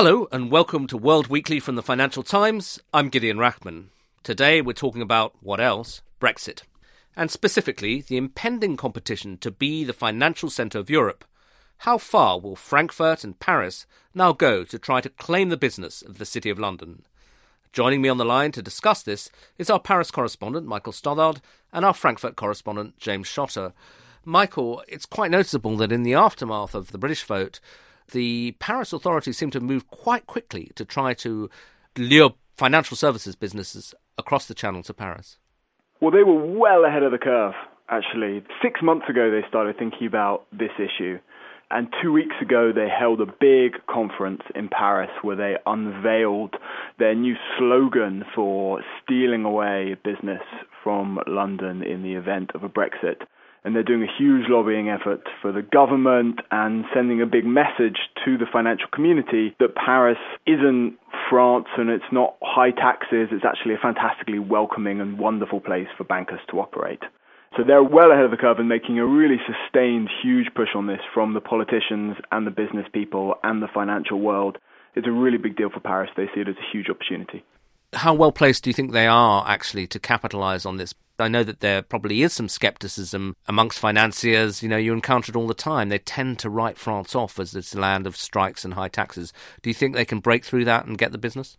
Hello, and welcome to World Weekly from the Financial Times. I'm Gideon Rachman. Today we're talking about what else? Brexit. And specifically, the impending competition to be the financial centre of Europe. How far will Frankfurt and Paris now go to try to claim the business of the City of London? Joining me on the line to discuss this is our Paris correspondent, Michael Stothard, and our Frankfurt correspondent, James Shotter. Michael, it's quite noticeable that in the aftermath of the British vote, the Paris authorities seem to move quite quickly to try to lure financial services businesses across the channel to Paris. Well, they were well ahead of the curve, actually. Six months ago, they started thinking about this issue. And two weeks ago, they held a big conference in Paris where they unveiled their new slogan for stealing away business from London in the event of a Brexit. And they're doing a huge lobbying effort for the government and sending a big message to the financial community that Paris isn't France and it's not high taxes. It's actually a fantastically welcoming and wonderful place for bankers to operate. So they're well ahead of the curve and making a really sustained, huge push on this from the politicians and the business people and the financial world. It's a really big deal for Paris. They see it as a huge opportunity. How well placed do you think they are actually to capitalize on this? I know that there probably is some skepticism amongst financiers. You know, you encounter it all the time. They tend to write France off as this land of strikes and high taxes. Do you think they can break through that and get the business?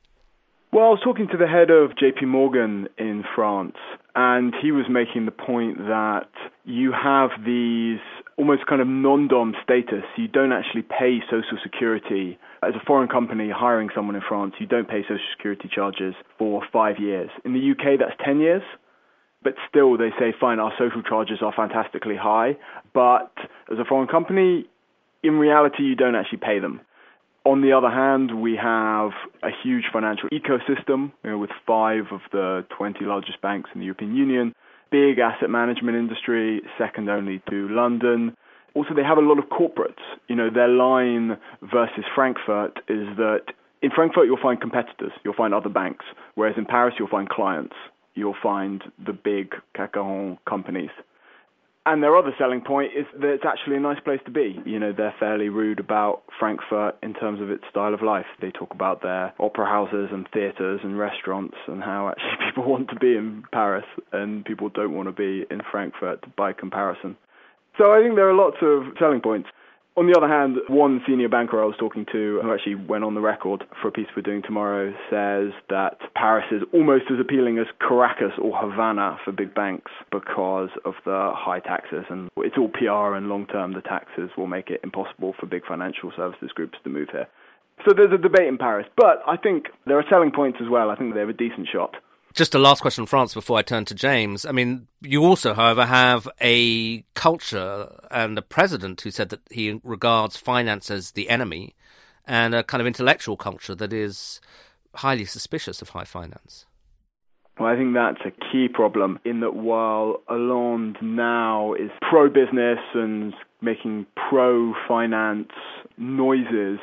Well, I was talking to the head of JP Morgan in France, and he was making the point that you have these almost kind of non-dom status. You don't actually pay social security as a foreign company hiring someone in France. You don't pay social security charges for five years. In the UK, that's ten years. But still, they say, fine, our social charges are fantastically high. But as a foreign company, in reality, you don't actually pay them. On the other hand, we have a huge financial ecosystem you know, with five of the 20 largest banks in the European Union, big asset management industry, second only to London. Also, they have a lot of corporates. You know, their line versus Frankfurt is that in Frankfurt you'll find competitors, you'll find other banks, whereas in Paris you'll find clients, you'll find the big CAC 40 companies. And their other selling point is that it's actually a nice place to be. You know, they're fairly rude about Frankfurt in terms of its style of life. They talk about their opera houses and theatres and restaurants and how actually people want to be in Paris and people don't want to be in Frankfurt by comparison. So I think there are lots of selling points. On the other hand, one senior banker I was talking to, who actually went on the record for a piece we're doing tomorrow, says that Paris is almost as appealing as Caracas or Havana for big banks because of the high taxes. And it's all PR, and long term, the taxes will make it impossible for big financial services groups to move here. So there's a debate in Paris, but I think there are selling points as well. I think they have a decent shot. Just a last question, France, before I turn to James. I mean, you also, however, have a culture and a president who said that he regards finance as the enemy, and a kind of intellectual culture that is highly suspicious of high finance. Well, I think that's a key problem in that while Hollande now is pro business and making pro finance noises,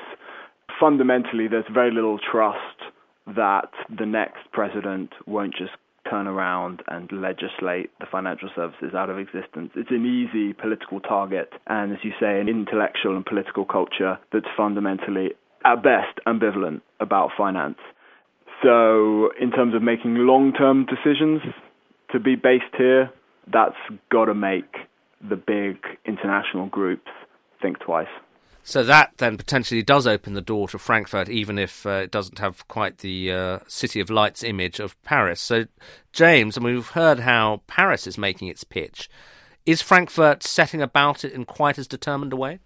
fundamentally there's very little trust that the next president won't just turn around and legislate the financial services out of existence. It's an easy political target, and as you say, an intellectual and political culture that's fundamentally, at best, ambivalent about finance. So, in terms of making long term decisions to be based here, that's got to make the big international groups think twice. So that then potentially does open the door to Frankfurt, even if uh, it doesn't have quite the uh, City of Lights image of Paris. So, James, I mean, we've heard how Paris is making its pitch. Is Frankfurt setting about it in quite as determined a way?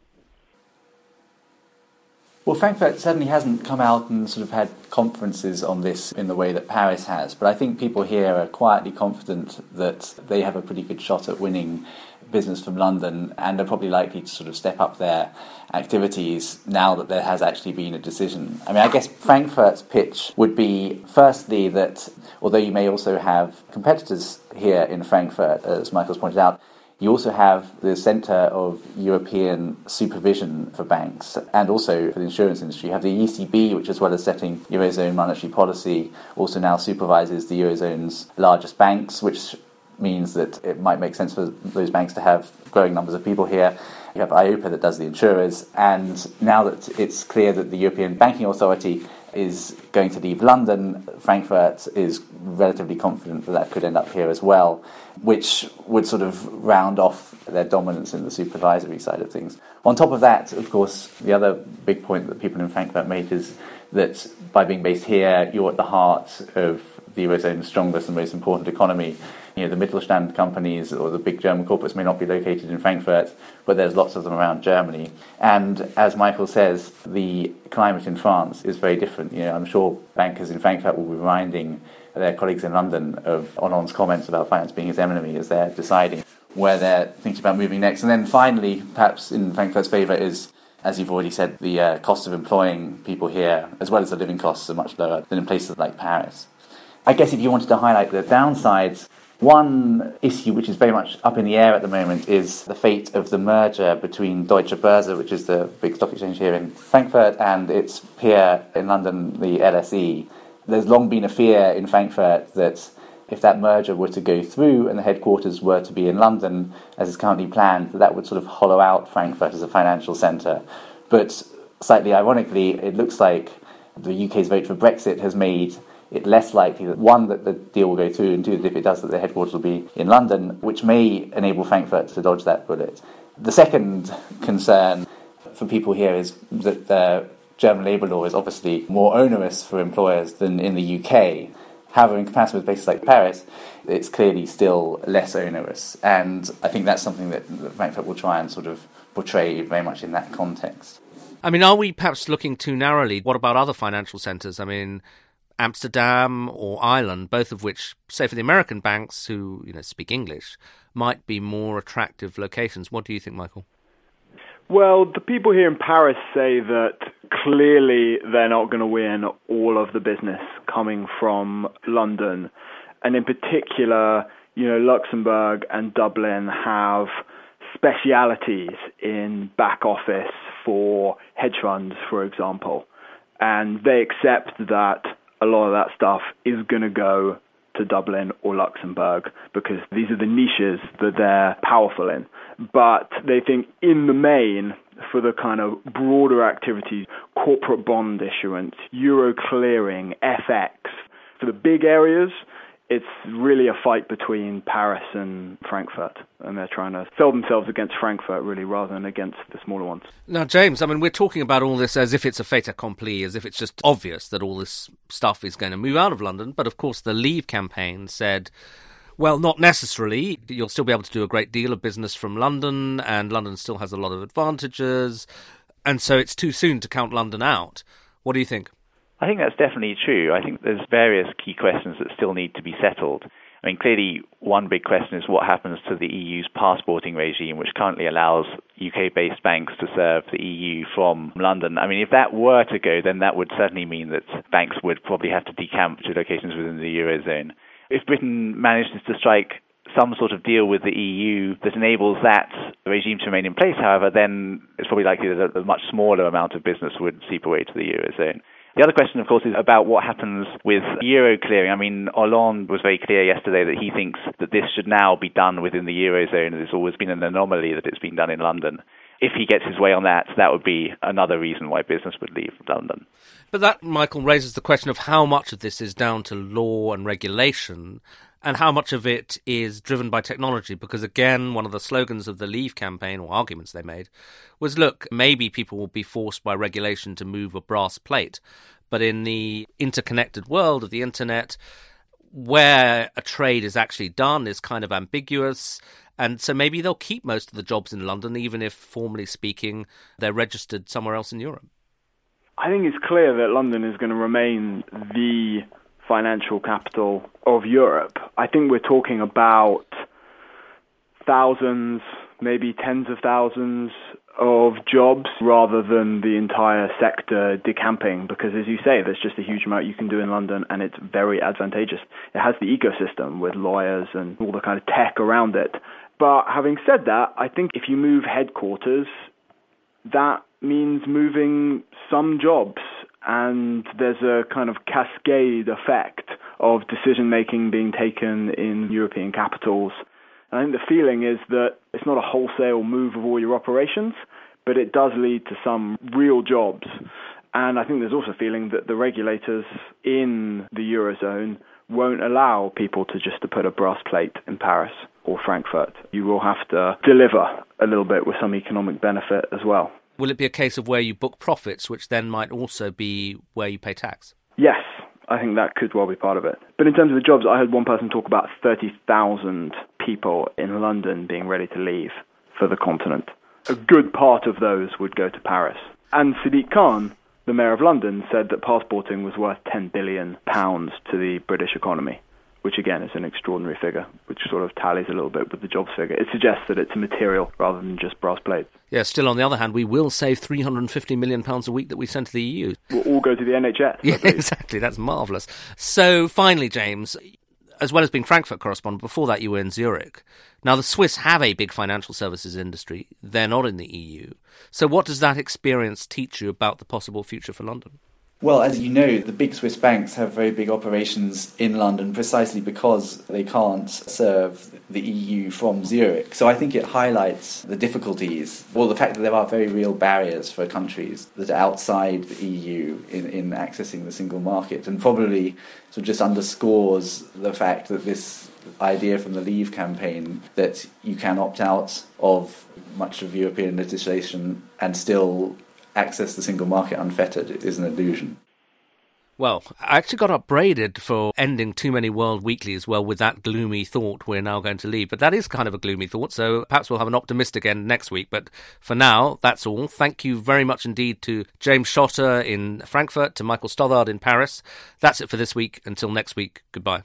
Well, Frankfurt certainly hasn't come out and sort of had conferences on this in the way that Paris has, but I think people here are quietly confident that they have a pretty good shot at winning business from London and are probably likely to sort of step up their activities now that there has actually been a decision. I mean, I guess Frankfurt's pitch would be firstly that although you may also have competitors here in Frankfurt, as Michael's pointed out, you also have the Centre of European Supervision for Banks and also for the insurance industry. You have the ECB, which, as well as setting Eurozone monetary policy, also now supervises the Eurozone's largest banks, which means that it might make sense for those banks to have growing numbers of people here. You have EIOPA that does the insurers, and now that it's clear that the European Banking Authority is going to leave London, Frankfurt is relatively confident that that could end up here as well, which would sort of round off their dominance in the supervisory side of things. On top of that, of course, the other big point that people in Frankfurt make is that by being based here, you're at the heart of the Eurozone's strongest and most important economy you know, the Mittelstand companies or the big German corporates may not be located in Frankfurt, but there's lots of them around Germany. And as Michael says, the climate in France is very different. You know, I'm sure bankers in Frankfurt will be reminding their colleagues in London of Hollande's comments about finance being his enemy as they're deciding where they're thinking about moving next. And then finally, perhaps in Frankfurt's favour is as you've already said, the uh, cost of employing people here, as well as the living costs, are much lower than in places like Paris. I guess if you wanted to highlight the downsides, one issue which is very much up in the air at the moment is the fate of the merger between Deutsche Börse, which is the big stock exchange here in Frankfurt, and its peer in London, the LSE. There's long been a fear in Frankfurt that if that merger were to go through and the headquarters were to be in London, as is currently planned, that, that would sort of hollow out Frankfurt as a financial centre. But slightly ironically, it looks like the UK's vote for Brexit has made it less likely that one, that the deal will go through, and two, that if it does, that the headquarters will be in London, which may enable Frankfurt to dodge that bullet. The second concern for people here is that the German labour law is obviously more onerous for employers than in the UK. However, in comparison with places like Paris, it's clearly still less onerous. And I think that's something that Frankfurt will try and sort of portray very much in that context. I mean, are we perhaps looking too narrowly? What about other financial centres? I mean, Amsterdam or Ireland, both of which, say for the American banks who you know speak English, might be more attractive locations. What do you think, Michael? Well, the people here in Paris say that clearly they're not going to win all of the business coming from London. And in particular, you know, Luxembourg and Dublin have specialities in back office for hedge funds, for example. And they accept that a lot of that stuff is going to go to Dublin or Luxembourg because these are the niches that they're powerful in. But they think in the main, for the kind of broader activities, corporate bond issuance, euro clearing, FX, for the big areas, it's really a fight between Paris and Frankfurt, and they're trying to sell themselves against Frankfurt really rather than against the smaller ones. Now, James, I mean, we're talking about all this as if it's a fait accompli, as if it's just obvious that all this stuff is going to move out of London. But of course, the Leave campaign said. Well, not necessarily. You'll still be able to do a great deal of business from London, and London still has a lot of advantages. And so it's too soon to count London out. What do you think? I think that's definitely true. I think there's various key questions that still need to be settled. I mean, clearly, one big question is what happens to the EU's passporting regime, which currently allows UK based banks to serve the EU from London. I mean, if that were to go, then that would certainly mean that banks would probably have to decamp to locations within the Eurozone. If Britain manages to strike some sort of deal with the EU that enables that regime to remain in place, however, then it's probably likely that a much smaller amount of business would seep away to the Eurozone. The other question, of course, is about what happens with euro clearing. I mean, Hollande was very clear yesterday that he thinks that this should now be done within the eurozone. It's always been an anomaly that it's been done in London. If he gets his way on that, that would be another reason why business would leave London. But that, Michael, raises the question of how much of this is down to law and regulation and how much of it is driven by technology. Because again, one of the slogans of the Leave campaign, or arguments they made, was look, maybe people will be forced by regulation to move a brass plate. But in the interconnected world of the internet, where a trade is actually done is kind of ambiguous. And so maybe they'll keep most of the jobs in London, even if, formally speaking, they're registered somewhere else in Europe. I think it's clear that London is going to remain the financial capital of Europe. I think we're talking about thousands, maybe tens of thousands of jobs rather than the entire sector decamping. Because as you say there's just a huge amount you can do in London and it's very advantageous. It has the ecosystem with lawyers and all the kind of tech around it. But having said that I think if you move headquarters that means moving some jobs and there's a kind of cascade effect of decision making being taken in European capitals And I think the feeling is that it's not a wholesale move of all your operations, but it does lead to some real jobs. And I think there's also a feeling that the regulators in the Eurozone won't allow people to just to put a brass plate in Paris or Frankfurt. You will have to deliver a little bit with some economic benefit as well. Will it be a case of where you book profits, which then might also be where you pay tax? Yes, I think that could well be part of it. But in terms of the jobs, I heard one person talk about 30,000 people in London being ready to leave for the continent. A good part of those would go to Paris. And Sadiq Khan, the mayor of London, said that passporting was worth 10 billion pounds to the British economy which again is an extraordinary figure, which sort of tallies a little bit with the jobs figure. It suggests that it's a material rather than just brass plates. Yeah, still on the other hand, we will save £350 million a week that we send to the EU. We'll all go to the NHS. Yeah, exactly. That's marvellous. So finally, James, as well as being Frankfurt correspondent, before that you were in Zurich. Now, the Swiss have a big financial services industry. They're not in the EU. So what does that experience teach you about the possible future for London? Well, as you know, the big Swiss banks have very big operations in London precisely because they can't serve the EU from Zurich. So I think it highlights the difficulties, or the fact that there are very real barriers for countries that are outside the EU in, in accessing the single market, and probably sort of just underscores the fact that this idea from the Leave campaign that you can opt out of much of European legislation and still access the single market unfettered is an illusion. Well, I actually got upbraided for ending too many world weeklies as well with that gloomy thought we're now going to leave. But that is kind of a gloomy thought, so perhaps we'll have an optimistic end next week. But for now, that's all. Thank you very much indeed to James Shotter in Frankfurt, to Michael Stothard in Paris. That's it for this week. Until next week, goodbye.